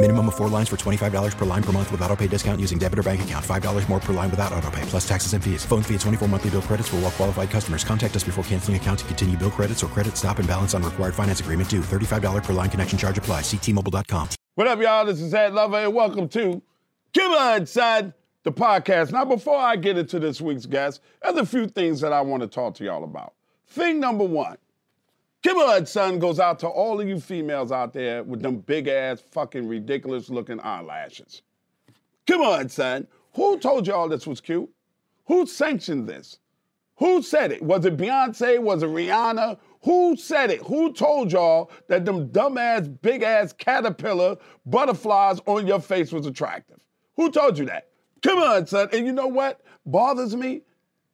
Minimum of four lines for $25 per line per month with auto pay discount using debit or bank account. $5 more per line without auto pay, plus taxes and fees. Phone fee at 24 monthly bill credits for all qualified customers. Contact us before canceling account to continue bill credits or credit stop and balance on required finance agreement due. $35 per line connection charge apply. Ctmobile.com. What up, y'all? This is Ed Lover, and welcome to On, Son, the podcast. Now, before I get into this week's guest, there's a few things that I want to talk to y'all about. Thing number one Kim on, son goes out to all of you females out there with them big ass, fucking ridiculous looking eyelashes. Come on, son. Who told y'all this was cute? Who sanctioned this? Who said it? Was it Beyonce? Was it Rihanna? Who said it? Who told y'all that them dumbass, big ass caterpillar butterflies on your face was attractive? Who told you that? Come on, son. And you know what bothers me?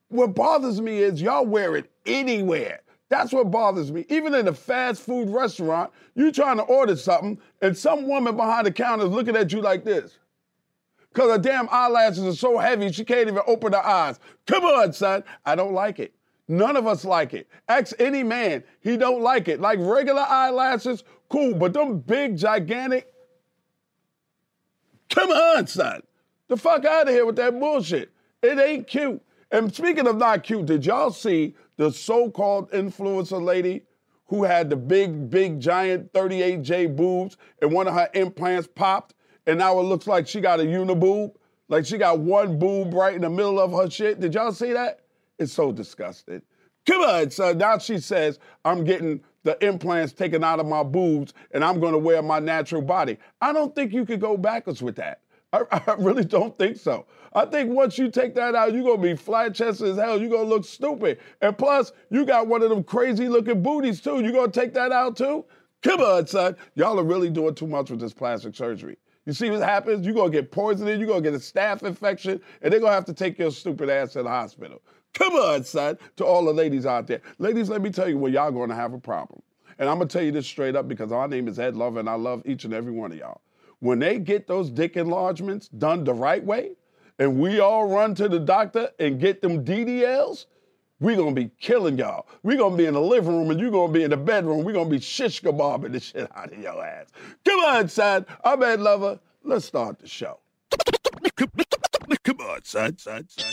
What bothers me is y'all wear it anywhere. That's what bothers me. Even in a fast food restaurant, you trying to order something, and some woman behind the counter is looking at you like this. Cause her damn eyelashes are so heavy she can't even open her eyes. Come on, son. I don't like it. None of us like it. Ask any man, he don't like it. Like regular eyelashes, cool, but them big, gigantic. Come on, son. The fuck out of here with that bullshit. It ain't cute. And speaking of not cute, did y'all see the so-called influencer lady who had the big, big, giant 38J boobs and one of her implants popped, and now it looks like she got a uniboob? Like she got one boob right in the middle of her shit. Did y'all see that? It's so disgusting. Come on, so now she says, I'm getting the implants taken out of my boobs and I'm gonna wear my natural body. I don't think you could go backwards with that. I, I really don't think so. I think once you take that out, you're gonna be flat chested as hell. You're gonna look stupid. And plus, you got one of them crazy looking booties too. You gonna take that out too? Come on, son. Y'all are really doing too much with this plastic surgery. You see what happens? You're gonna get poisoned, you're gonna get a staph infection, and they're gonna have to take your stupid ass to the hospital. Come on, son, to all the ladies out there. Ladies, let me tell you where y'all gonna have a problem. And I'm gonna tell you this straight up because our name is Ed Love, and I love each and every one of y'all. When they get those dick enlargements done the right way, and we all run to the doctor and get them DDLs, we gonna be killing y'all. we gonna be in the living room and you gonna be in the bedroom. we gonna be shish kebabbing the shit out of your ass. Come on, son. I'm Ed Lover. Let's start the show. Come on, son, son, son, son.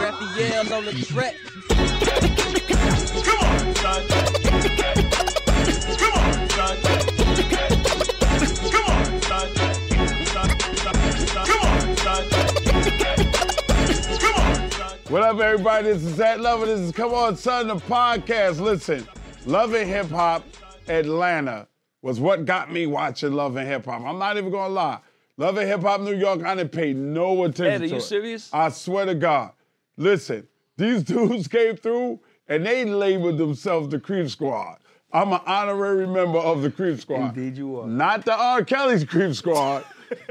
Raphael on the track. Come on, son. What up, everybody? This is Ed Lover. This is Come On, Son, the podcast. Listen, Love and Hip Hop Atlanta was what got me watching Love and Hip Hop. I'm not even gonna lie. Love and Hip Hop New York, I didn't pay no attention Ed, are to you it. serious? I swear to God. Listen, these dudes came through and they labeled themselves the Creep Squad. I'm an honorary member of the Creep Squad. Indeed you are. Not the R. Kelly's Creep Squad,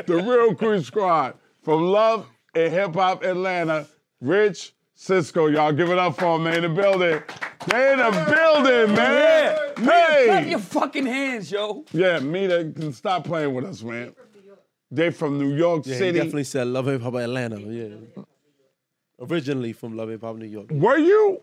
the real Creep Squad. From Love and Hip Hop Atlanta, Rich Cisco. Y'all give it up for him, man, in the building. They in the building, man. Yeah. Clap your fucking hands, yo. Yeah, Mita, can stop playing with us, man. They from New York Yeah, he definitely said Love Hip Hop Atlanta. Yeah. Originally from Love Hip Hop New York. Were you?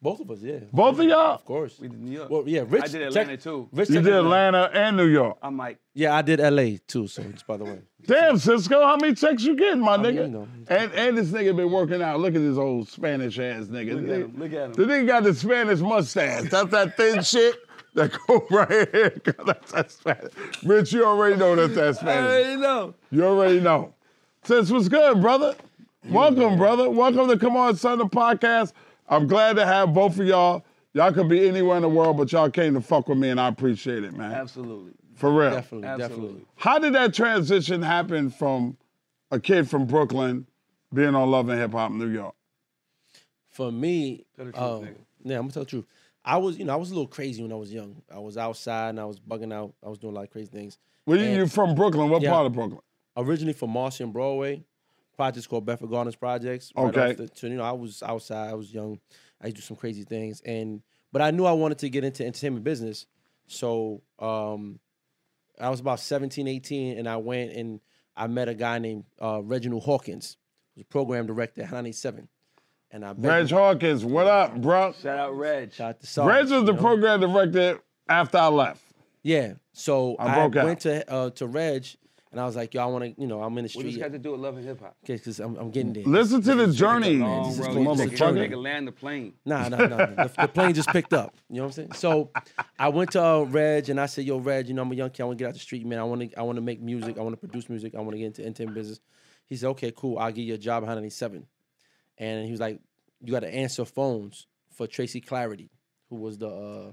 Both of us, yeah. Both of y'all? Of course. We did New York. Well, yeah, Rich. I did Atlanta check- too. Rich You check- did Atlanta and New York. I'm like, Yeah, I did LA too, so just by the way. Damn, Cisco, how many checks you getting, my mean, nigga? And and this nigga been working out. Look at this old Spanish ass nigga. Look The at him, look at him. The nigga got the Spanish mustache. That's that thin shit that go right here. That's that Spanish. Rich, you already know that's that I already know. You already know. Since what's good, brother? Welcome, brother. Welcome to Come On Sunday podcast. I'm glad to have both of y'all. Y'all could be anywhere in the world, but y'all came to fuck with me, and I appreciate it, man. Absolutely. For real. Definitely, Absolutely. definitely. How did that transition happen from a kid from Brooklyn being on Love and Hip Hop New York? For me, Tell the truth, um, yeah, I'm gonna tell the truth. I was, you know, I was a little crazy when I was young. I was outside and I was bugging out. I was doing a lot of crazy things. Well, you, And- you from Brooklyn. What Yeah. part of Brooklyn? Originally from Marcy and Broadway, projects called Bedford Gardens Projects. right Okay. off the- so you know, I was outside. I was young. I used to do some crazy things, and but I knew I wanted to get into entertainment business. So um, I was about 17, 18, and I went and I met a guy named uh, Reginald Hawkins, who's a program director at 97. And I begged Reg him- Hawkins, what up, bro? Shout out Reg. shout out to Sarge, Reg was the know? program director after I left. Yeah. So I I, broke out. went to uh, to Reg, and I was like, "Yo, I want to, you know, I'm in the street. What street, does got to do with love and hip hop? Okay, because I'm, I'm getting there." Listen to the journey, Long this is road. gonna Nigga, take a journey. land the plane. Nah, nah, nah. the, the plane just picked up. You know what I'm saying? So I went to uh, Reg and I said, "Yo, Reg, you know I'm a young kid. I want to get out the street, man. I want to, I want to make music. I want to produce music. I want to get into entertainment business." He said, "Okay, cool. I'll give you a job at 197." And he was like, "You got to answer phones for Tracy Cloherty, who was the." Uh,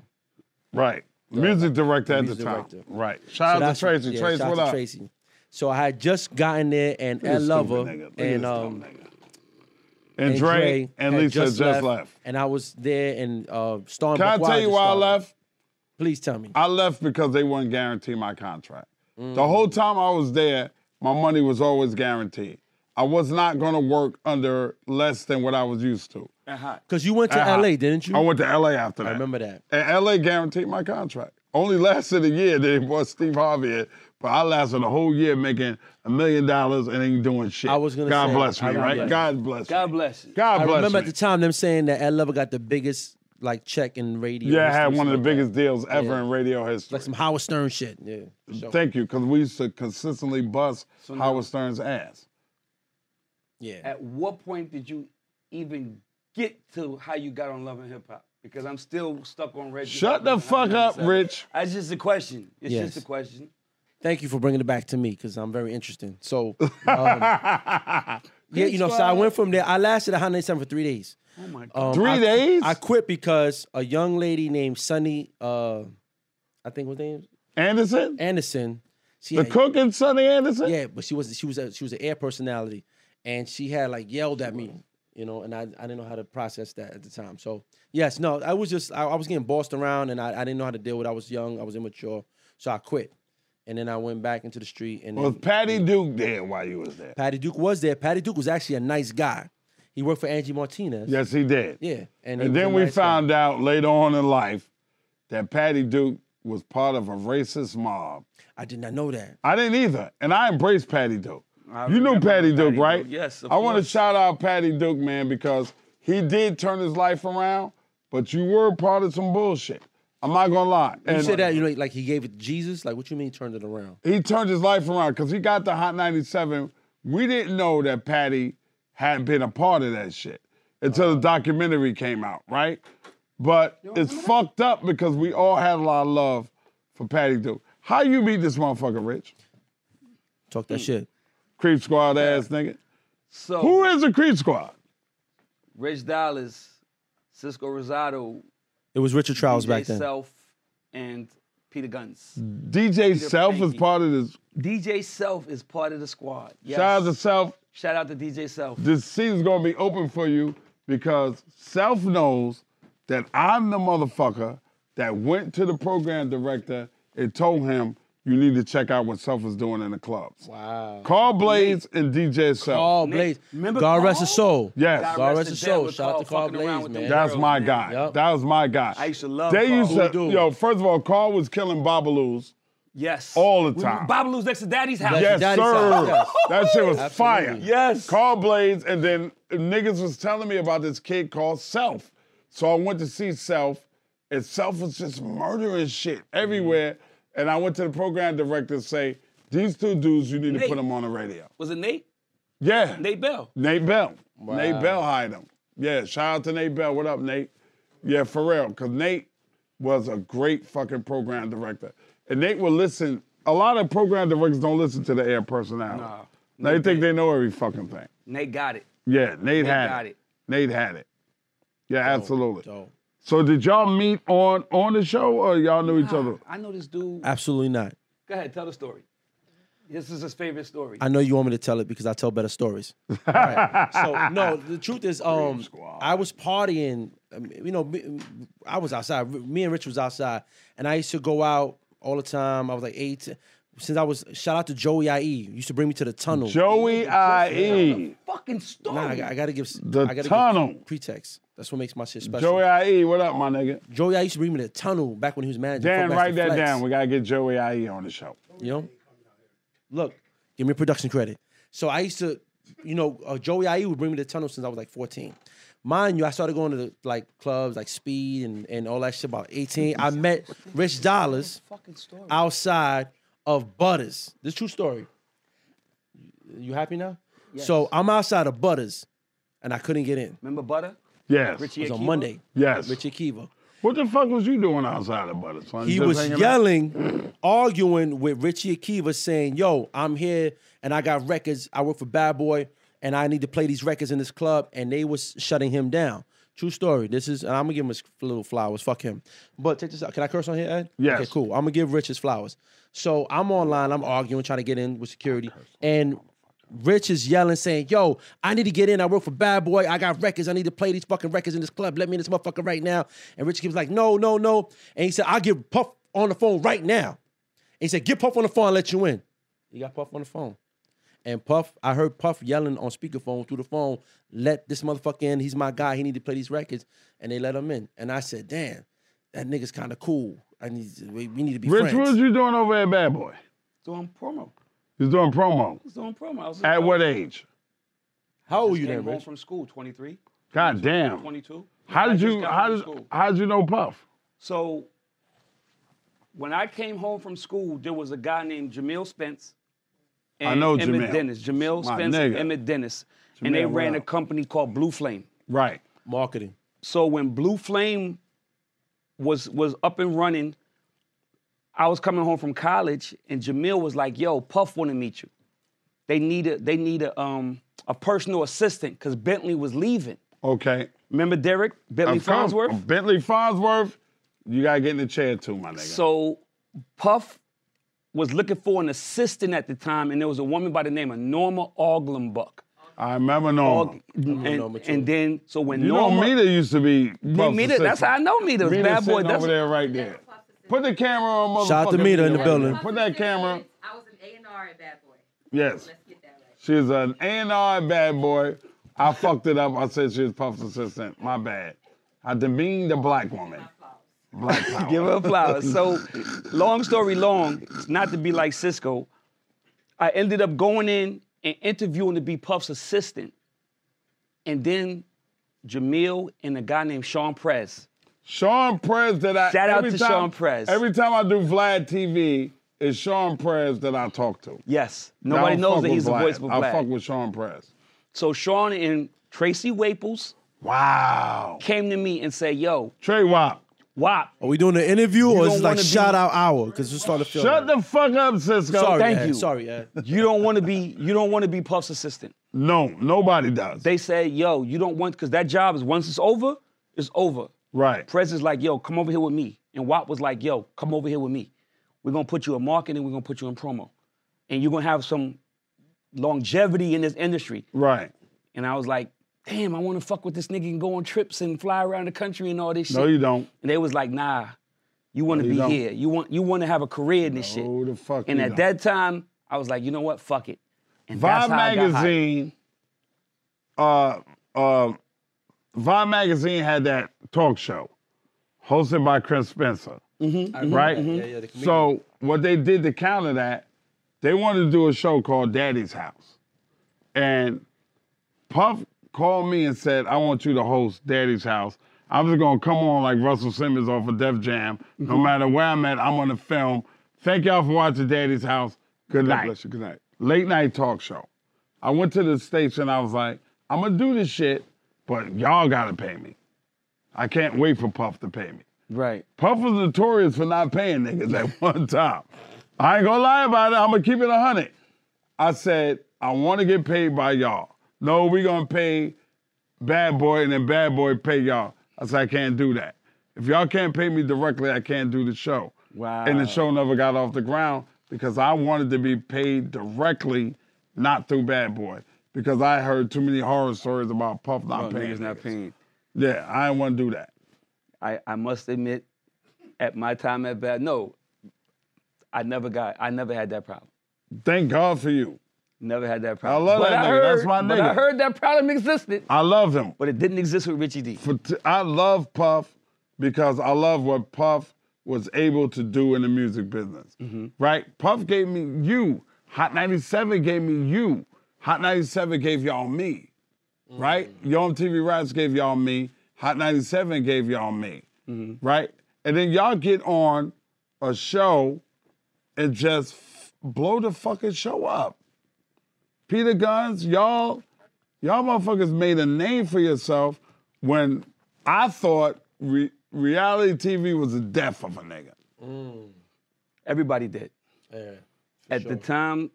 Right. Music director at the music time. director. Right. so Shout out to Tracy. yeah, Tracy, shout out what to up? Tracy. So I had just gotten there, and Look at Ed Lover stupid nigga. Look at and um, nigga. and Dre and Lisa just, left. and I was there and uh, starring. Can I tell you why I left? Please tell me. I left because they wouldn't guarantee my contract. Mm. The whole time I was there, my money was always guaranteed. I was not going to work under less than what I was used to. And hot. Because you went to Uh-huh. LA, didn't you? I went to LA after that. I remember that. And LA guaranteed my contract. Only lasted a year. They was Steve Harvey in, but I lasted a whole year making a million dollars and ain't doing shit. I was gonna God say, bless I me, remember right? that. God bless me. God bless you. God bless. I bless remember me. at the time them saying that Ed Lover got the biggest like check in radio. yeah, I had one of the like biggest deals ever Yeah. in radio history. like some Howard Stern shit. Yeah. sure. Thank you, because we used to consistently bust So now- Howard Stern's ass. yeah. At what point did you even get to how you got on love and hip hop? Because I'm still stuck on Reg. Shut the fuck up, Rich. That's just a question. It's Yes. just a question. Thank you for bringing it back to me because I'm very interesting. So, um, yeah, you know, so I went from there. I lasted 197 for three days. Oh my God. Um, Three I- days? I quit because a young lady named Sunny, uh, I think her name Anderson? Anderson. She The had- cook and Sunny Anderson? Yeah, but she was she was a, she was an air personality, and she had like yelled at me, you know, and I, I didn't know how to process that at the time. So yes, no, I was just I, I was getting bossed around, and I, I didn't know how to deal with. it. I was young, I was immature, so I quit, and then I went back into the street. And Was then Patty Duke there while you was there? Patty Duke was there. Patty Duke was actually a nice guy. He worked for Angie Martinez. Yes, he did. Yeah, and, And then a we nice guy. found out later on in life that Patty Duke was part of a racist mob. I did not know that. I didn't either, and I embraced Patty Duke. I you knew remember Patty Duke, Patty right? Duke, yes, of I want to shout out Patty Duke, man, because he did turn his life around, but you were part of some bullshit. I'm not gonna lie. You And said that you know like he gave it to Jesus. Like what you mean he turned it around? he turned his life around because he got the Hot 97. We didn't know that Patty hadn't been a part of that shit until the uh-huh. documentary came out, right? But it's fucked up because we all had a lot of love for Patty Duke. How you meet this motherfucker, Rich? Talk that hmm. shit. Creep squad ass nigga. So Who is the creep squad? Rich Dollaz, Cisco Rosado, It was Richard Trowels DJ back then. DJ Self, and Peter Gunz. Mm. DJ Self is part of this. DJ Self is part of the squad. Yes. Shout out to Self. Shout out to DJ Self. This season's gonna be open for you because Self knows that I'm the motherfucker that went to the program director and told him you need to check out what Self is doing in the clubs. Wow. Carl Blaze and DJ Self. Carl Nick, Blaze. remember God rest Carl? his soul. Yes. God God rest rest his his soul. Shout out to Carl Carl Blaze, man. That's my man. guy. Yup. That was my guy. I used to love They Carl. used to, Who do? yo, first of all, Carl was killing Babaloos. Yes. All the time. Babalu's next to Daddy's house. Yes. Yes, Daddy's sir. house, yes. That shit was Absolutely. fire. Yes. Carl Blaze, and then niggas was telling me about this kid called Self. So I went to see Self, and Self was just murdering shit mm-hmm. everywhere. And I went to the program director and say, these two dudes, you need to put them on the radio. Was it Nate? Yeah. Nate Bell. Nate Bell. Nate Bell hired him. Yeah, shout out to Nate Bell. What up, Nate? Yeah, for real. Because Nate was a great fucking program director. And Nate will listen. A lot of program directors don't listen to the air personality. Nah, they think they know every fucking thing. Nate got it. Yeah, Nate, Nate had got it. it. Nate had it. Yeah, absolutely. So, So did y'all meet on on the show or y'all knew each other? I know this dude. absolutely not. Go ahead, tell the story. This is his favorite story. I know you want me to tell it because I tell better stories. All right. So no, the truth is, um, I was partying. I mean, you know, me- I was outside. Me and Rich was outside, and I used to go out all the time. I was like eight. Since I was, shout out to Joey IE. Used to bring me to the tunnel. Joey IE. Fucking story. Nah, I, got- I gotta give. The I gotta tunnel. Give pretext. That's what makes my shit special. Joey IE, what up, my nigga? Joey IE used to bring me to the tunnel back when he was manager. Dan, write that Flex. down. We gotta get Joey IE on the show. You know, look, give me production credit. So I used to, you know, uh, Joey IE would bring me to the tunnel since I was like 14. Mind you, I started going to the, like clubs like Speed and, and all that shit about 18. I met Rich Dollaz outside of Butters. This true story. You happy now? So I'm outside of Butters, and I couldn't get in. Remember Butter? Yes. Richie It was on Monday. Yes. Richie Akiva. What the fuck was you doing outside of Butters? son? He was yelling, arguing with Richie Akiva, saying, "Yo, I'm here and I got records. I work for Bad Boy, and I need to play these records in this club." And they was shutting him down. True story. This is, and I'm gonna give him his little flowers. Fuck him. But check this out. Can I curse on here, Ed? Yes. Okay, cool. I'm gonna give Rich his flowers. So I'm online. I'm arguing, trying to get in with security, and Rich is yelling, saying, Yo, I need to get in. I work for Bad Boy. I got records. I need to play these fucking records in this club. Let me in this motherfucker right now. And Rich keeps like, No, no, no. And he said, I'll get Puff on the phone right now. And he said, Get Puff on the phone, I'll let you in. He got Puff on the phone. And Puff, I heard Puff yelling on speakerphone through the phone, let this motherfucker in. He's my guy. He need to play these records. And they let him in. And I said, damn, that nigga's kind of cool. I need we, we need to be Rich, friends. what was you doing over at Bad Boy? Doing promo. He was doing promo. was doing promo. I was At what age? How old were Just you came then, home Rich? from school, 23, God damn. 22. How did you how did how did you know Puff? So when I came home from school, there was a guy named Jamil Spence. I know Emmett Jamil. Dennis. Jamil My Spence nigga. Emmett Dennis. and they Jamil, ran a up? company called Blue Flame. Right. Marketing. So when Blue Flame was was up and running, I was coming home from college, and Jamil was like, "Yo, Puff want to meet you. They need a they need a um a personal assistant because Bentley was leaving. Okay. Remember Derek Bentley Of course. Fonzworth? Bentley Fonzworth. You gotta get in the chair too, my nigga. So Puff was looking for an assistant at the time, and there was a woman by the name of Norma Oglenbuck. I remember Norma. And, Norma, too. and then so when You Norma, know Mita used to be Puff's Mita, that's how I know Mita. was Mita Bad boy. That's over there right there. Put the camera on motherfucker. Shout out to Mita in the right building. there. Put that camera. I was an A&R at Bad Boy. Yes. Let's get that right. She's an A&R bad boy. I fucked it up. I said she was Puff's assistant. My bad. I demeaned the black woman. Give her flowers. So, long story long, not to be like Cisco, I ended up going in and interviewing to be Puff's assistant. And then Jamil and a guy named Sean Prez. Sean Prez that I Shout out to time- Sean Prez. Every time I do Vlad TV, it's Sean Prez that I talk to. Yes, nobody knows that he's the Vlad. voice of I fuck with Sean Prez. So Sean and Tracy Waples Wow. came to me and said, "Yo, Trey Wop. Wop, Are we doing an interview or don't is this like wanna be- shout out hour? Because we're starting to feel. Shut like- the fuck up, Cisco. Sorry, Thank Ed. you. Sorry, Ed. you don't want to be you don't want to be Puff's assistant." No, nobody does. They say, "Yo, you don't want because that job is once it's over, it's over." right. Prez is like, yo, come over here with me. And Watt was like, yo, come over here with me. We're gonna put you in marketing, we're gonna put you in promo. And you're gonna have some longevity in this industry. Right. And I was like, damn, I wanna fuck with this nigga and go on trips and fly around the country and all this shit. No, you don't. And they was like, nah, you wanna No, be don't. here. You want you wanna have a career in this shit. No, the fuck And you at don't. that time, I was like, you know what? Fuck it. And that's Vibe how I got hired. magazine. Uh, uh, Vibe magazine had that talk show, hosted by Chris Spencer. Mm-hmm, Right. Yeah, yeah, the so what they did to counter that, they wanted to do a show called Daddy's House, and Puff called me and said, "I want you to host Daddy's House. I'm just gonna come on like Russell Simmons off of Def Jam. No Mm-hmm. matter where I'm at, I'm gonna film. Thank y'all for watching Daddy's House. Good God night. bless you. Good night. Late night talk show. I went to the station. I was like, I'm gonna do this shit, but y'all gotta pay me. I can't wait for Puff to pay me. Right. Puff was notorious for not paying niggas at one time. I ain't gonna lie about it. I'm gonna keep it a hundred. I said, I want to get paid by y'all. No, we gonna pay Bad Boy and then Bad Boy pay y'all. I said, I can't do that. If y'all can't pay me directly, I can't do the show. Wow. And the show never got off the ground because I wanted to be paid directly, not through Bad Boy. Because I heard too many horror stories about Puff not Oh, paying. niggas not paying. Yeah, I didn't want to do that. I, I must admit, at my time at Bad, no, I never got, I never had that problem. Thank God for you. Never had that problem. love but that I nigga. Heard, That's my But I heard that problem existed, I love him. but it didn't exist with Richie D. T- I love Puff because I love what Puff was able to do in the music business. Mm-hmm. Right? Puff gave me you. Hot 97 gave me you. Hot 97 gave y'all me. Mm-hmm. Right? Yo MTV Raps gave y'all me. Hot 97 gave y'all me. Mm-hmm. Right? And then y'all get on a show and just f- blow the fucking show up. Peter Gunz, y'all, y'all motherfuckers made a name for yourself when I thought re- reality TV was the death of a nigga. Mm. Everybody did. Yeah. At the time,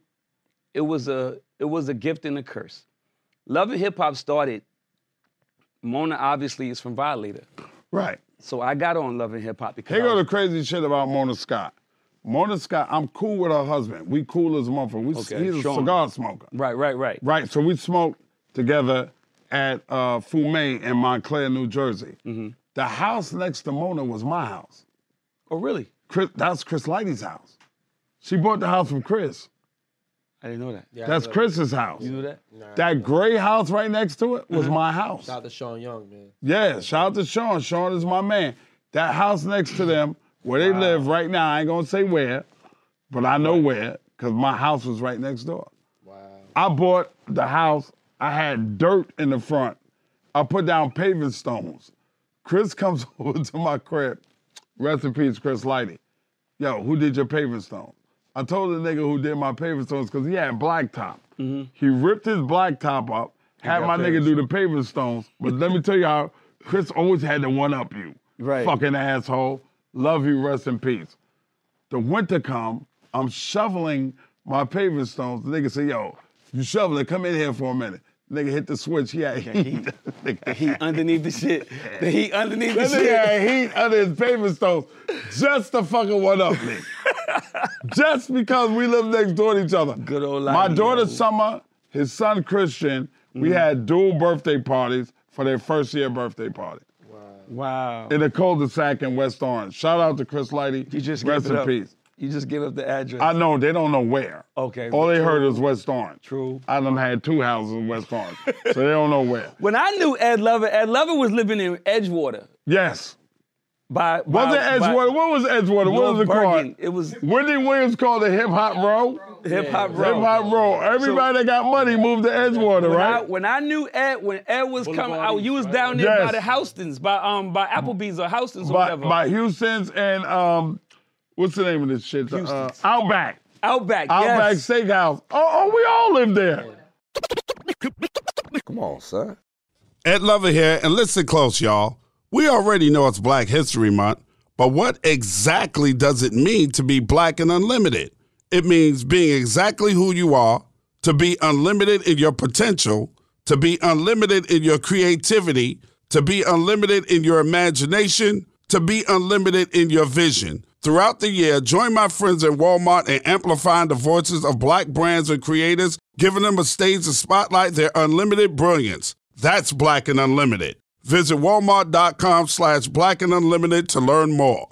it was a it was a gift and a curse. Love and Hip Hop started. Mona obviously is from Violator, Right. so I got on Love and Hip Hop because Here go was- the crazy shit about Mona Scott. Mona Scott, I'm cool with her husband. We cool as a motherfucker. We, Okay, he's a cigar smoker. right, right, right. Right. So we smoked together at uh, Fume in Montclair, New Jersey. Mm-hmm. The house next to Mona was my house. Oh, really? Chris, that's Chris Lighty's house. She bought the house from Chris. I didn't know that. Yeah, That's I- Chris's house. You knew that? Nah, That gray house right next to it was my house. Shout out to Sean Young, man. Yeah, shout out to Sean. Sean is my man. That house next to them, where they live right now, I ain't gonna say where, but I know where, because my house was right next door. Wow. I bought the house, I had dirt in the front. I put down paving stones. Chris comes over to my crib. Rest in peace, Chris Lighty. Yo, who did your paving stones? I told the nigga who did my paving stones because he had blacktop. He ripped his blacktop up, had my nigga do the paving stones. But let me tell you how Chris always had to one up you. Right. Fucking asshole. Love you, rest in peace. The winter come, I'm shoveling my paving stones. The nigga say, yo, you shoveling, come in here for a minute. Nigga hit the switch, he had heat. The heat underneath the shit. The heat underneath the That nigga shit. had heat under his paving stones just to fucking one up me. just because we live next door to each other. Good old life. My daughter yo. Summer, his son Christian, we mm. had dual birthday parties for their first year birthday party Wow. in a cul-de-sac in West Orange. Shout out to Chris Lighty. You just rest in up. peace. You just give up the address. I know they don't know where. Okay, All they true. heard is West Orange. True. I done had two houses in West Orange, so they don't know where. when I knew Ed Lover, Ed Lover was living in Edgewater. Yes. By, Was by, it Edgewater? What was Edgewater? What was it North Bergen. called? It was Whitney Williams called it Hip Hop Row. Hip Hop Hip Row. Hip Hop Row. Everybody that got money moved to Edgewater, When I, right? when I knew Ed, when Ed was coming Boulevard out, you was right? down there Yes. by the Houstons, by um by Applebee's or Houstons or by, whatever. by Houston's and um, what's the name of this shit? Uh, Houston's. Outback. Outback. Outback yes. Steakhouse. Oh, oh, we all live there. Come on, sir. Ed Lover here, and listen close, y'all. We already know it's Black History Month, but what exactly does it mean to be black and unlimited? It means being exactly who you are, to be unlimited in your potential, to be unlimited in your creativity, to be unlimited in your imagination, to be unlimited in your vision. Throughout the year, join my friends at Walmart in amplifying the voices of black brands and creators, giving them a stage to spotlight their unlimited brilliance. That's Black and Unlimited. Visit walmart.com slash black and unlimited to learn more.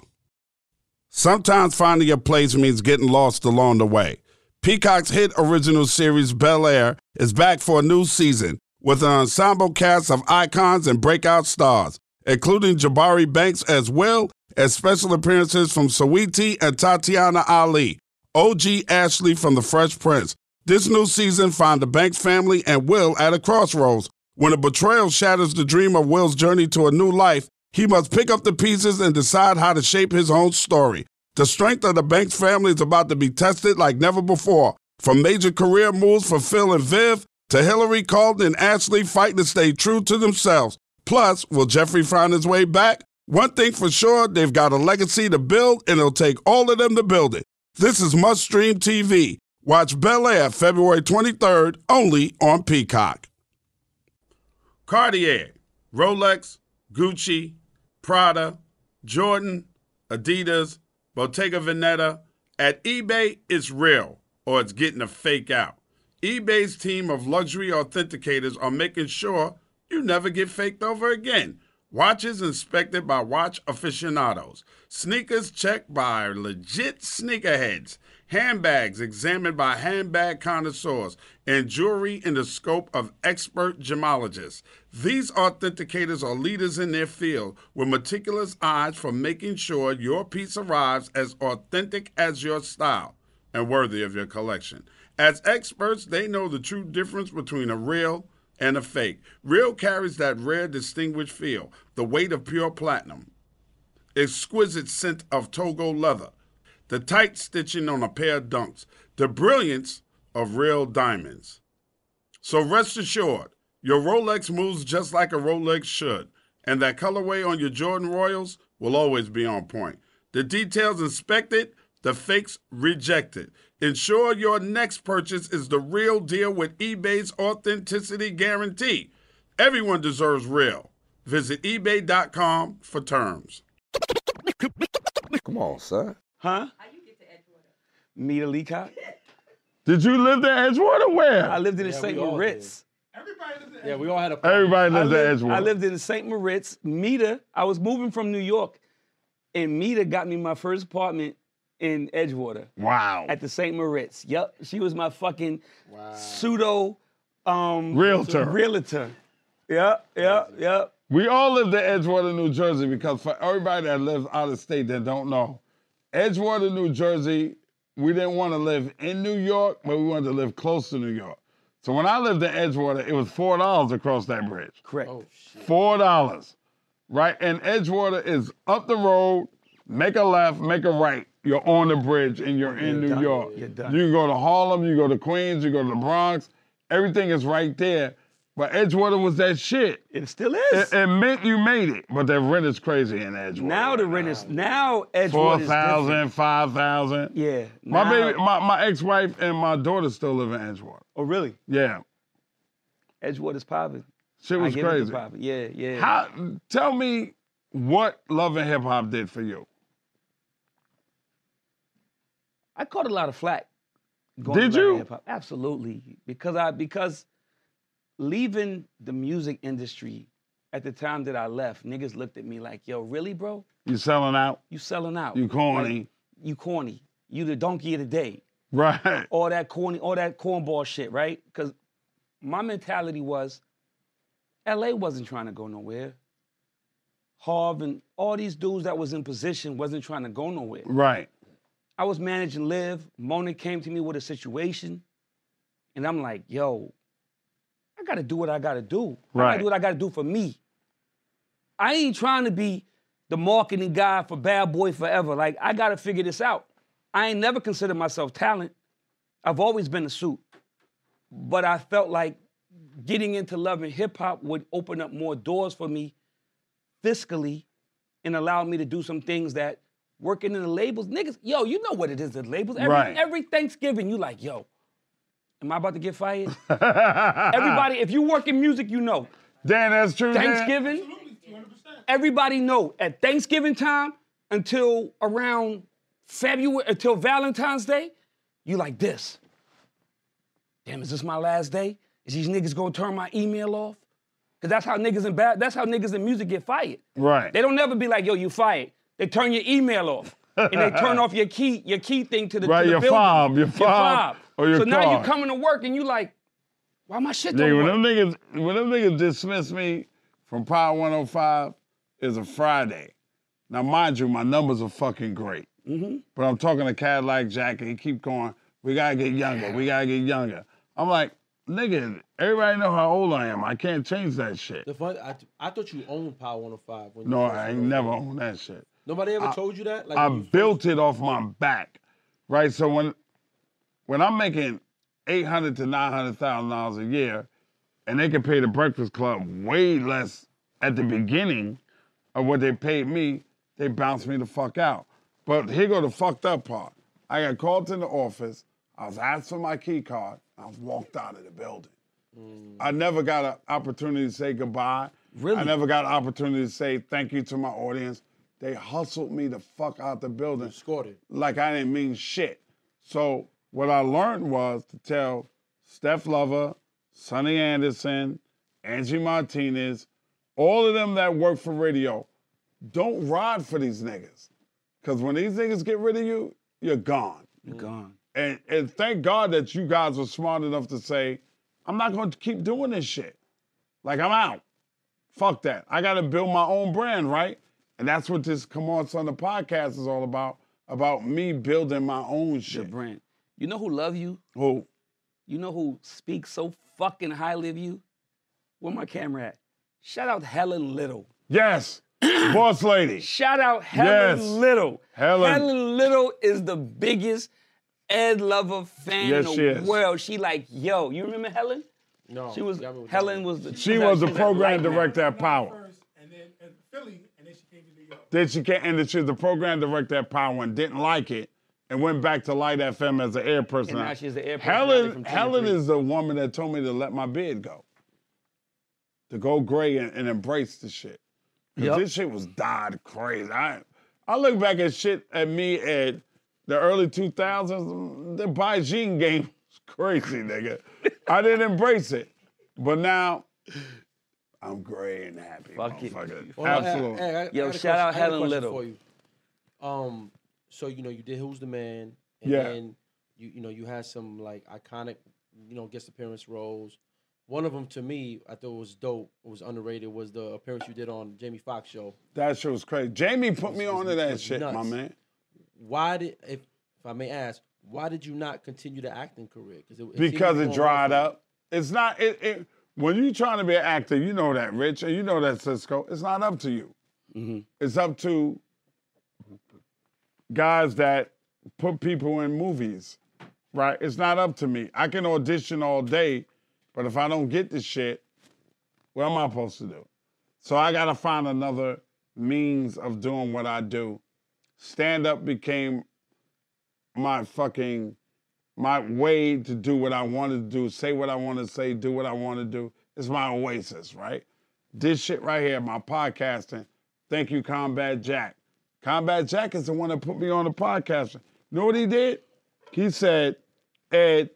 Sometimes finding your place means getting lost along the way. Peacock's hit original series Bel Air is back for a new season with an ensemble cast of icons and breakout stars, including Jabari Banks as well as special appearances from Saweetie and Tatyana Ali, OG Ashley from The Fresh Prince. This new season finds the Banks family and Will at a crossroads. When a betrayal shatters the dream of Will's journey to a new life, he must pick up the pieces and decide how to shape his own story. The strength of the Banks family is about to be tested like never before. From major career moves for Phil and Viv to Hillary Carlton and Ashley fighting to stay true to themselves. Plus, will Jeffrey find his way back? One thing for sure, they've got a legacy to build, and it'll take all of them to build it. This is Must Stream TV. Watch Bel Air February 23rd only on Peacock. Cartier, Rolex, Gucci, Prada, Jordan, Adidas, Bottega Veneta. At eBay, it's real or it's getting a fake out. eBay's team of luxury authenticators are making sure you never get faked over again. Watches inspected by watch aficionados, sneakers checked by legit sneakerheads, handbags examined by handbag connoisseurs, and jewelry in the scope of expert gemologists. These authenticators are leaders in their field with meticulous eyes for making sure your piece arrives as authentic as your style and worthy of your collection. As experts, they know the true difference between a real and a fake. Real carries that rare, distinguished feel, the weight of pure platinum, exquisite scent of Togo leather, the tight stitching on a pair of dunks, the brilliance of real diamonds. So rest assured, your Rolex moves just like a Rolex should, and that colorway on your Jordan Royals will always be on point. The details inspected, the fakes rejected. Ensure your next purchase is the real deal with eBay's authenticity guarantee. Everyone deserves real. Visit eBay.com for terms. Come on, son. Huh? Meet a Leacock. Did you live there, Edgewater? Where? I lived in the Yeah, St. we all Moritz. Yeah, we all had a. Everybody I lives there, lived, I lived in St. Moritz. Mita, I was moving from New York, and Mita got me my first apartment in Edgewater Wow. at the St. Moritz. Yep, she was my fucking wow. pseudo um, Realtor. Realtor. Yep, yep, yep. We all lived in Edgewater, New Jersey, because for everybody that lives out of state that don't know, Edgewater, New Jersey, we didn't want to live in New York, but we wanted to live close to New York. So when I lived in Edgewater, it was four dollars across that bridge. Correct. Oh, four dollars, right? And Edgewater is up the road, make a left, make a right. You're on the bridge and you're in New done. York. You're done. You can go to Harlem, you go to Queens, you go to the Bronx. Everything is right there. But Edgewater was that shit. It still is. It, it meant you made it, but the rent is crazy in Edgewater. now the rent is now Edgewater four thousand, five thousand. Yeah. My now- baby, my, my ex-wife and my daughter still live in Edgewater. Oh really? Yeah, Edgewater's popping. shit was give it to crazy. Yeah, yeah. How? Tell me what Love and Hip Hop did for you. I caught a lot of flack. going Did you? Absolutely, because I because leaving the music industry at the time that I left, niggas looked at me like, "Yo, really, bro? You selling out? You selling out? You corny. Like, you corny. You the donkey of the day. Right. All that corny, all that cornball shit, right? Because my mentality was, LA wasn't trying to go nowhere. Harv and all these dudes that was in position wasn't trying to go nowhere. Right. I was managing Live. Mona came to me with a situation, and I'm like, yo, I gotta do what I gotta do. I Right. gotta do what I gotta do for me. I ain't trying to be the marketing guy for Bad Boy Forever. Like, I gotta figure this out. I ain't never considered myself talent. I've always been a suit. But I felt like getting into love and hip hop would open up more doors for me fiscally and allow me to do some things that working in the labels, niggas, yo, you know what it is, the labels. Every, Right. every Thanksgiving, you like, yo, am I about to get fired? Everybody, if you work in music, you know. Dan, that's true. Dan? Thanksgiving, everybody know at Thanksgiving time until around February, until Valentine's Day, you like this. Damn, is this my last day? Is these niggas gonna turn my email off? Cause that's how niggas in bad, that's how niggas in music get fired. Right. They don't never be like, yo, you fired. They turn your email off. and they turn off your key, your key thing to the, Right, to the your building. fob, your fob, or your so now you card. coming to work and you like, why my shit Nigga, don't when work? them niggas, when them niggas dismiss me from Power 105, is a Friday. Now, mind you, my numbers are fucking great. Mm-hmm. But I'm talking to Cadillac Jack, and he keep going, we gotta get younger, we gotta get younger. I'm like, nigga, everybody know how old I am. I can't change that shit. The fun, I, I thought you owned Power 105. When No, first I ain't started. never owned that shit. Nobody ever I- told you that? Like I when you built it off my back, right? So when when I'm making eight hundred to nine hundred thousand dollars a year, and they can pay the Breakfast Club way less at the beginning of what they paid me, they bounced me the fuck out. But here go the fucked up part. I got called to the office. I was asked for my key card. I was walked out of the building. I mm. never got an opportunity to say goodbye. Really? I never got an opportunity to say thank you to my audience. They hustled me the fuck out the building. Scored it. Like I didn't mean shit. So what I learned was to tell Steph Lover, Sunny Anderson, Angie Martinez, all of them that work for radio, don't ride for these niggas. Cause when these niggas get rid of you, you're gone. You're mm. gone. And and thank God that you guys were smart enough to say, I'm not going to keep doing this shit. Like I'm out. Fuck that. I got to build my own brand, right? And that's what this Come On Son the podcast is all about. About me building my own Your shit. brand. You know who love you? Who? You know who speaks so fucking highly of you? Where my camera at? Shout out Helen Little. Yes. Boss lady. Shout out Helen Yes. Little. Helen. Helen Little is the biggest Ed Lover fan Yes, in she the is. world. She like, yo, you remember Helen? No. She was got me with Helen was the She was the program director at Power. and then Philly, and then she came to New York. Then she came, and then she was the program director at Power and didn't like it and went back to Light FM as an air person. now she's the air Helen, from Helen is the woman that told me to let my beard go. To go gray and, and embrace the shit. Because Yep. this shit was dyed crazy. I, I look back at shit at me at the early 2000s, the Beijing game was crazy, nigga. I didn't embrace it. But now, I'm gray and happy. Fuck it. motherfucker. Well, no, Absolutely. hey, hey, I- I Yo, got shout out question- I got a Helen Little. For you. Um, so you know you did Who's the Man, and Yeah. then you you know you had some like iconic, you know, guest appearance roles. One of them to me, I thought was dope. It was underrated. Was the appearance you did on Jamie Foxx show. That shit was crazy. Jamie put me was- onto that was shit, my man. Why did, if if I may ask, why did you not continue the acting career? It, it because it dried well for you. up. It's not it, it when you're trying to be an actor, you know that, Rich, and you know that Cisco. It's not up to you. Mm-hmm. It's up to guys that put people in movies, right? It's not up to me. I can audition all day, but if I don't get the shit, what am I supposed to do? So I got to find another means of doing what I do. Stand up became my fucking my way to do what I wanted to do, say what I want to say, do what I want to do. It's my oasis, right? This shit right here, my podcasting. Thank you, Combat Jack. Combat Jack is the one that put me on the podcast. You know what he did? He said, Ed,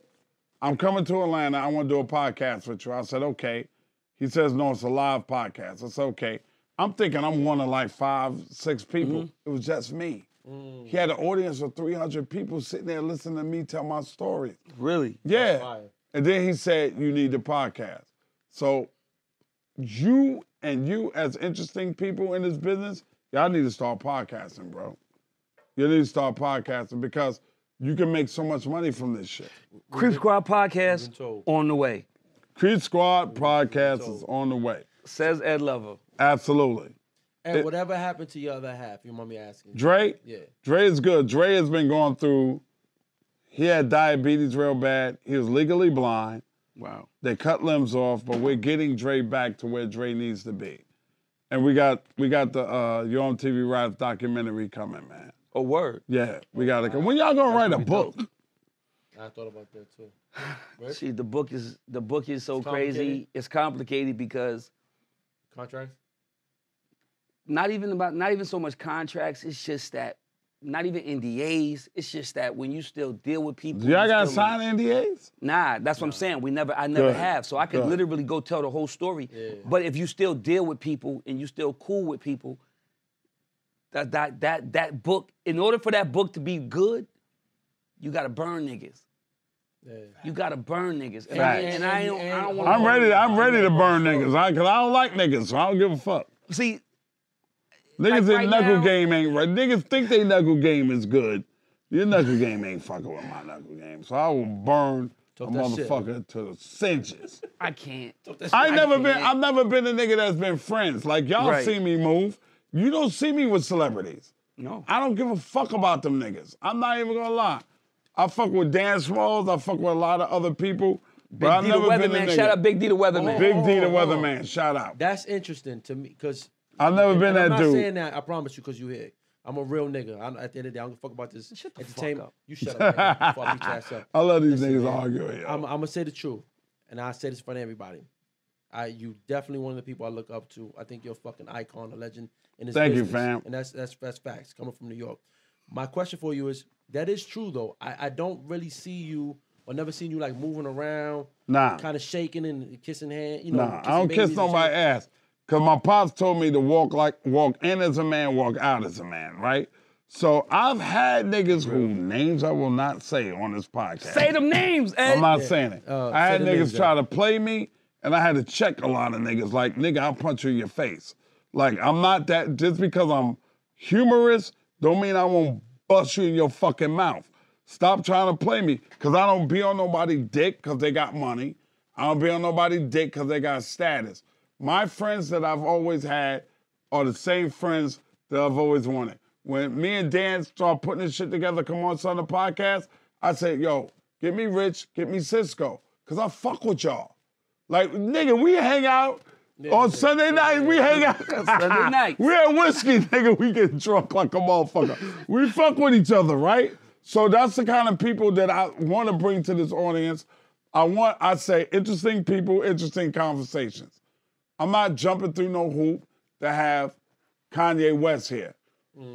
I'm coming to Atlanta. I want to do a podcast with you. I said, okay. He says, no, it's a live podcast. I said, okay. I'm thinking I'm one of like five, six people. Mm-hmm. It was just me. Mm. He had an audience of 300 people sitting there listening to me tell my story. Really? Yeah. And then he said, You need the podcast. So you and you as interesting people in this business, y'all need to start podcasting, bro. You need to start podcasting because you can make so much money from this shit. Creep Squad podcast on the way. Creep Squad podcast is on the way. Says Ed Lover. Absolutely. And whatever happened to your other half? You mind me asking? Dre? Yeah. Dre is good. Dre has been going through, he had diabetes real bad. He was legally blind. Wow. They cut limbs off, but we're getting Dre back to where Dre needs to be. And we got we got the uh Yo MTV Raps documentary coming, man. A word. Yeah, we got it. come. When y'all gonna write a book? I thought about that too. See, the book is the book is so It's crazy. It's complicated because Contracts? not even about not even so much contracts. It's just that not even NDAs. It's just that when you still deal with people, Do y'all gotta sign NDAs? Nah, that's what I'm saying. We never, I never Good. have. So I could Good. literally go tell the whole story. But if you still deal with people and you still cool with people, that that that that book, in order for that book to be good, you gotta burn niggas. You gotta burn niggas. And, I, and I don't, I don't want. I'm ready. I'm ready to burn niggas. I, Cause I don't like niggas, so I don't give a fuck. See, Niggas Like in right knuckle now- game ain't right. Niggas think they knuckle game is good. Your knuckle game ain't fucking with my knuckle game. So I will burn a Talk that shit. motherfucker to the cinches. I can't. I ain't never can't. been. I've never been a nigga that's been friends. Like y'all Right. see me move. You don't see me with celebrities. No. I don't give a fuck about them niggas. I'm not even gonna lie. I fuck with Dan Smalls. I fuck with a lot of other people. But Big I've D the never been a nigga. Shout out Big D the Weatherman. Big D the Oh, oh, oh. Weatherman. Shout out. That's interesting to me because I've never been and that I'm not dude. saying that. I promise you, because you here. I'm a real nigga. I'm, at the end of the day, I don't give a fuck about this Shut the fuck up. You shut up. nigga, before I beat your ass up. I love these niggas arguing. yo. I'm, I'm gonna say the truth. and I say this in front of everybody. I you definitely one of the people I look up to. I think you're a fucking icon, a legend in this Thank you, fam. And that's that's that's facts coming from New York. My question for you is that is true though. I, I don't really see you or never seen you like moving around, Nah. kind of shaking and kissing hand. You know, Nah, I don't kiss and nobody's ass. Cause my pops told me to walk like walk in as a man, walk out as a man, right? So I've had niggas who names I will not say on this podcast. Say them names, Ed. I'm not Yeah. saying it. Uh, I say had the niggas names, try to play me, and I had to check a lot of niggas. Like, nigga, I'll punch you in your face. Like, I'm not that. Just because I'm humorous, don't mean I won't bust you in your fucking mouth. Stop trying to play me, cause I don't be on nobody dick, cause they got money. I don't be on nobody dick, cause they got status. My friends that I've always had are the same friends that I've always wanted. When me and Dan start putting this shit together, come on, son, the podcast, I said, yo, get me Rich, get me Cisco, cause I fuck with y'all. Like, nigga, we hang out on Sunday night. We hang out. Sunday night. we had whiskey, nigga. We get drunk like a motherfucker. we fuck with each other, right? So that's the kind of people that I want to bring to this audience. I want, I say, interesting people, interesting conversations. I'm not jumping through no hoop to have Kanye West here.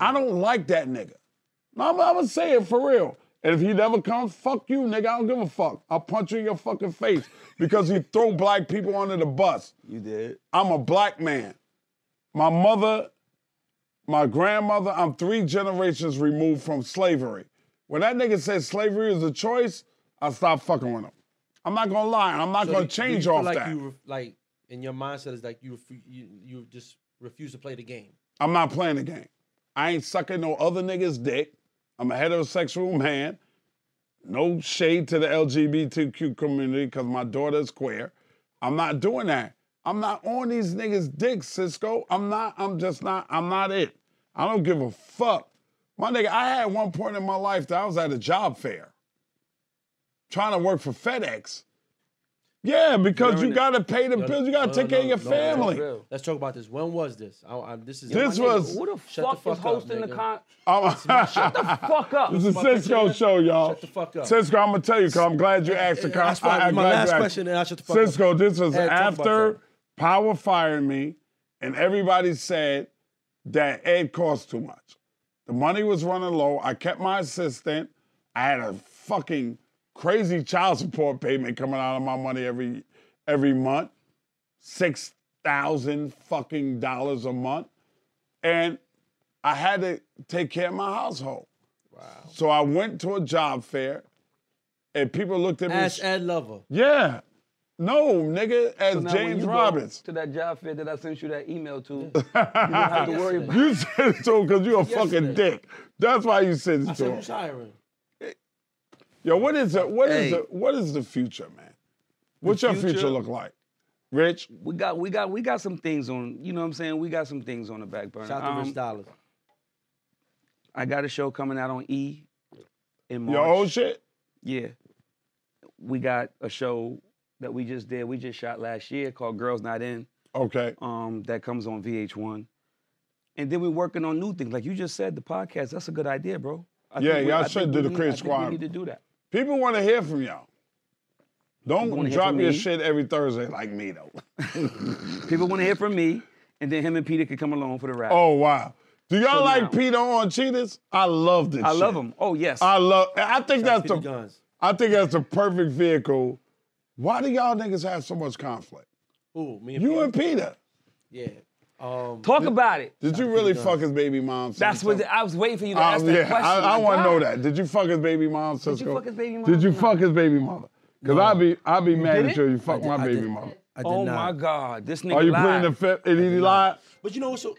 I mm. don't like that nigga. No, I'm, I'm gonna say it for real. And if he never comes, fuck you, nigga. I don't give a fuck. I'll punch you in your fucking face because you throw black people under the bus. You did. I'm a black man. My mother, my grandmother, I'm three generations removed from slavery. When that nigga said slavery is a choice, I stopped fucking with him. I'm not gonna lie. I'm not So gonna do- do change you feel off like that. You ref- like in your mindset is like you you you just refuse to play the game. I'm not playing the game. I ain't sucking no other nigga's dick. I'm a heterosexual man. No shade to the LGBTQ community because my daughter's queer. I'm not doing that. I'm not on these niggas' dicks, Cisco. I'm not, I'm just not, I'm not it. I don't give a fuck. My nigga, I had one point in my life that I was at a job fair trying to work for FedEx. Yeah, because you gotta pay the No, bills, you gotta no, take no, care of your no, no, family. no. Let's talk about this. When was this? I, I, this is This my was- Who the Shut fuck, the is fuck up, hosting the con? Oh. I'm- Shut the fuck up. This is my Cisco show, y'all. Shut the fuck up. Cisco, I'm gonna tell you, cause I'm glad you asked the con- that's why- I- I'm my last question, and I shut the fuck up. Cisco, this was Ed, after. Power fired me, and everybody said that Ed cost too much. The money was running low. I kept my assistant. I had a fucking crazy child support payment coming out of my money every every month. Six thousand fucking dollars a month. And I had to take care of my household. Wow. So I went to a job fair and people looked at me. Ask Ed Lover. Yeah. No, nigga, as So James Robbins. To that job fair that I sent you that email to, you don't have to worry about You said it to him because you're a fucking dick. That's why you said I it said, to him. who's hiring? Yo, what is it? What is Hey. the what is the future, man? What's your future future- look like? Rich? We got we got we got some things on, you know what I'm saying? We got some things on the back burner. Shout out to Um, Rich Dollaz. I got a show coming out on E in March. Your old shit? Yeah. We got a show that we just did. We just shot last year called Girls Not In. Okay. Um, that comes on VH1. And then we're working on new things. Like you just said, the podcast. That's a good idea, bro. I Yeah, think we- y'all I should think do we the need- Creep I think Squad. We need to do that. People want to hear from y'all. Don't drop your me. shit every Thursday like me though. People want to hear from me, and then him and Peter could come along for the ride. Oh wow. Do y'all So like now- Peter on Cheetahs? I love this. I love shit. him. Oh yes. I love. I think Shout that's to the. Gunz. I think that's the perfect vehicle. Why do y'all niggas have so much conflict? Who? Me and You Peter? and Peter. Yeah. Um, Talk about it. Did you really fuck his baby mom? That's what Cisco? I was waiting for you to Uh, ask that yeah, question. I, I Like, want to know that. Did you fuck his baby mom, Cisco? fuck his baby mom Did you or fuck his baby mother? Because I'd be, I'd be mad did at you if you fuck I my I baby did- mother. I did Oh not. my God, this nigga Are you lied. putting the fifth? Did he lie? But you know what's so?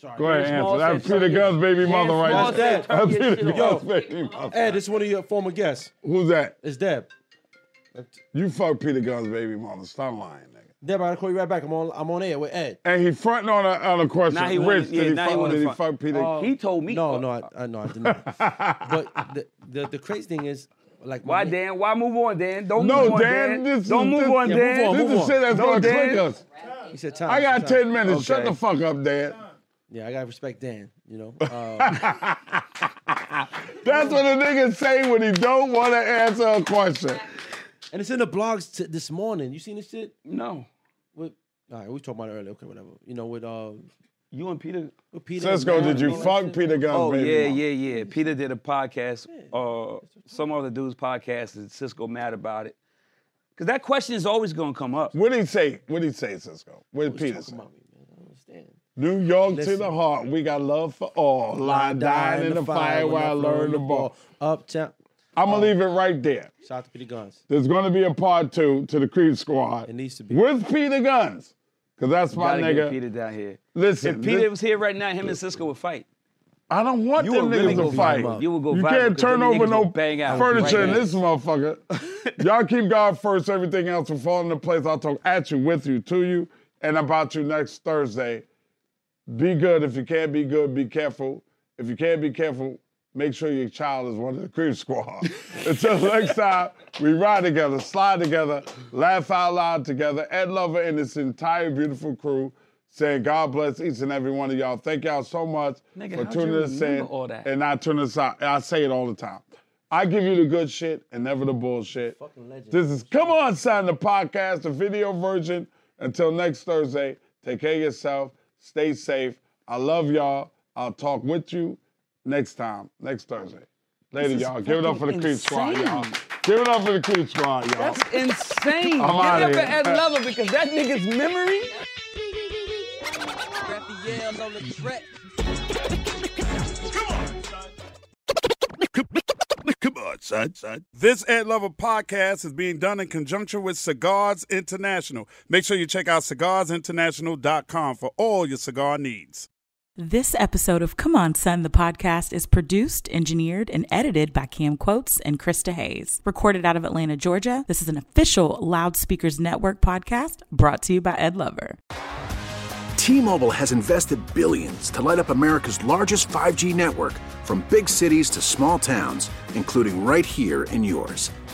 Sorry. Go ahead, answer. That's said turn Peter your- Gunz's baby Hands mother right small there. said turn That's Peter shit Gunz's off. baby mother. Ed, this is one of your former guests. Who's that? It's Deb. You fuck Peter Gunz's baby mother. Stop lying, nigga. Deb, I gotta call you right back. I'm on. I'm on air with Ed. And he fronting on a, on a question. Now he Rich, wanna- did yeah, he now he fuck, wanna did he front. fuck Peter? He told me. No, uh, no, I, I no, I did not. but the, the the crazy thing is, like, Why, ma- Dan? Why move on, Dan? Don't no, move on, Dan, Dan. this Don't is, move this, on, Yeah, Dan. move on, This move is on. shit that's No, gonna Dan. click us. He said time. I got time. 10 minutes. Shut the fuck up, Dan. Yeah, I gotta respect Dan. You know. Uh, That's what a nigga say when he don't want to answer a question. And it's in the blogs t- this morning. You seen this shit? No. With, all right, we talked about it earlier. Okay, whatever. You know, with uh, You and Peter. with Peter. and Cisco, Matt did you fuck shit. Peter Gunz, Oh baby? yeah, mama? yeah, yeah. Peter did a podcast. Uh, some other dude's podcast, and Cisco mad about it. Cause that question is always gonna come up. What did he say? What did he say, Cisco? What did Peter talking say? about me, man? I don't understand. New York to the heart. We got love for all. Lie dying in the fire while I learn the ball. Uptown. I'm gonna um, leave it right there. Shout out to Peter Gunz. There's gonna be a part two to the Creep Squad. It needs to be. with Peter Gunz, cause that's my Gotta get nigga. Peter down here. Listen, If Peter this- was here right now, him and Cisco would fight. I don't want You them would really niggas to fight. You would go You can't turn over no bang out furniture right in this motherfucker. Y'all keep God first. Everything else will fall into place. I'll talk at you, with you, to you, and about you next Thursday. Be good. If you can't be good, be careful. If you can't be careful, make sure your child is one of the creep squad. Until next time, we ride together, slide together, laugh out loud together. Ed Lover and this entire beautiful crew saying God bless each and every one of y'all. Thank y'all so much Nigga, for tuning us in all that? and not tuning us out. I say it all the time. I give you the good shit and never the bullshit. This is Come On Son, the podcast, the video version. Until next Thursday, take care of yourself. Stay safe. I love y'all. I'll talk with you next time, next Thursday. Later, y'all. Give it up for the fucking Creep Squad, y'all. Give it up for the Creep Squad, y'all. That's insane. I'm Give it up for. Ed Lover because that nigga's memory. Come on, son, son. This Ed Lover podcast is being done in conjunction with Cigars International. Make sure you check out cigarsinternational.com for all your cigar needs. This episode of Come On Son, the podcast, is produced, engineered, and edited by Cam Quotes and Krista Hayes. Recorded out of Atlanta, Georgia, this is an official Loudspeakers Network podcast brought to you by Ed Lover. T-Mobile has invested billions to light up America's largest 5G network from big cities to small towns, including right here in yours.